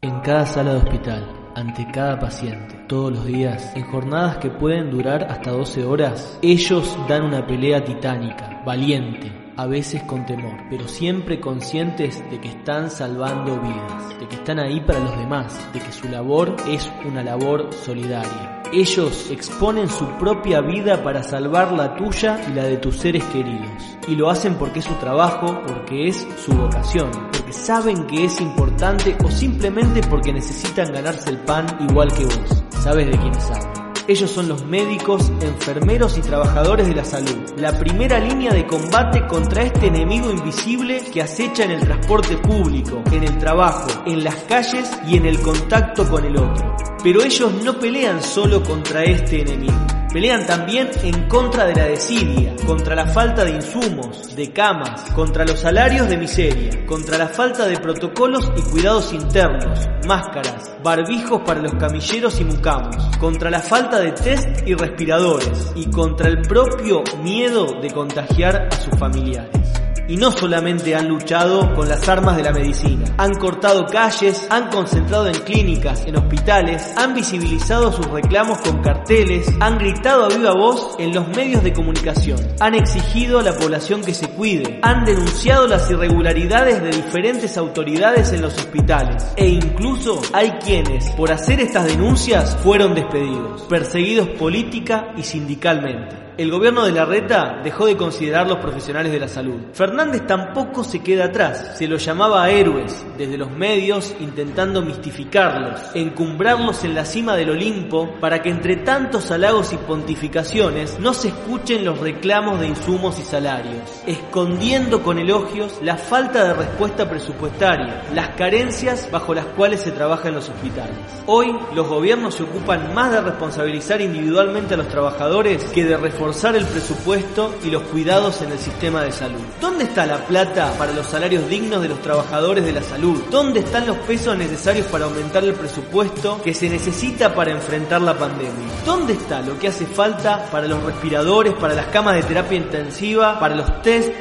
En cada sala de hospital, ante cada paciente, todos los días, en jornadas que pueden durar hasta 12 horas, ellos dan una pelea titánica, valiente, a veces con temor, pero siempre conscientes de que están salvando vidas, de que están ahí para los demás, de que su labor es una labor solidaria. Ellos exponen su propia vida para salvar la tuya y la de tus seres queridos. Y lo hacen porque es su trabajo, porque es su vocación, saben que es importante o simplemente porque necesitan ganarse el pan igual que vos. Sabes de quiénes hablo. Ellos son los médicos, enfermeros y trabajadores de la salud, la primera línea de combate contra este enemigo invisible que acecha en el transporte público, en el trabajo, en las calles y en el contacto con el otro. Pero ellos no pelean solo contra este enemigo. Pelean también en contra de la desidia, contra la falta de insumos, de camas, contra los salarios de miseria, contra la falta de protocolos y cuidados internos, máscaras, barbijos para los camilleros y mucamos, contra la falta de test y respiradores y contra el propio miedo de contagiar a sus familiares. Y no solamente han luchado con las armas de la medicina, han cortado calles, han concentrado en clínicas, en hospitales, han visibilizado sus reclamos con carteles, han gritado a viva voz en los medios de comunicación, han exigido a la población que se cuide, han denunciado las irregularidades de diferentes autoridades en los hospitales. E incluso hay quienes, por hacer estas denuncias, fueron despedidos, perseguidos política y sindicalmente el gobierno de Larreta dejó de considerar los profesionales de la salud. Fernández tampoco se queda atrás, se los llamaba a héroes desde los medios intentando mistificarlos, encumbrarlos en la cima del Olimpo para que entre tantos halagos y pontificaciones no se escuchen los reclamos de insumos y salarios, escondiendo con elogios la falta de respuesta presupuestaria, las carencias bajo las cuales se trabaja en los hospitales. Hoy los gobiernos se ocupan más de responsabilizar individualmente a los trabajadores que de reforzar el presupuesto y los cuidados en el sistema de salud. ¿Dónde está la plata para los salarios dignos de los trabajadores de la salud? ¿Dónde están los pesos necesarios para aumentar el presupuesto que se necesita para enfrentar la pandemia? ¿Dónde está lo que hace falta para los respiradores, para las camas de terapia intensiva, para los test?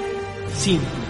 Simple.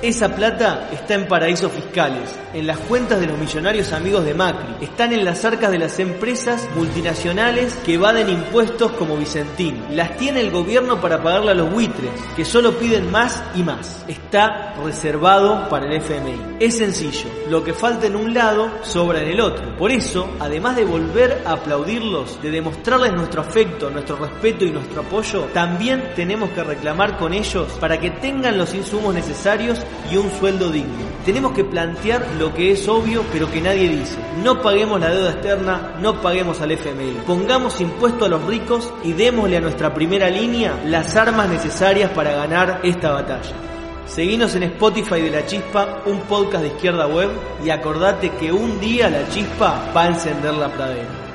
Esa plata está en paraísos fiscales, en las cuentas de los millonarios amigos de Macri, están en las arcas de las empresas multinacionales que evaden impuestos como Vicentín. Las tiene el gobierno para pagarle a los buitres, que solo piden más y más. Está reservado para el FMI. Es sencillo, lo que falta en un lado sobra en el otro. Por eso, además de volver a aplaudirlos, de demostrarles nuestro afecto, nuestro respeto y nuestro apoyo, también tenemos que reclamar con ellos para que tengan los insumos necesarios y un sueldo digno. Tenemos que plantear lo que es obvio pero que nadie dice. No paguemos la deuda externa, no paguemos al FMI. Pongamos impuesto a los ricos y démosle a nuestra primera línea las armas necesarias para ganar esta batalla. Seguinos en Spotify de La Chispa, un podcast de izquierda web, y acordate que un día La Chispa va a encender la pradera.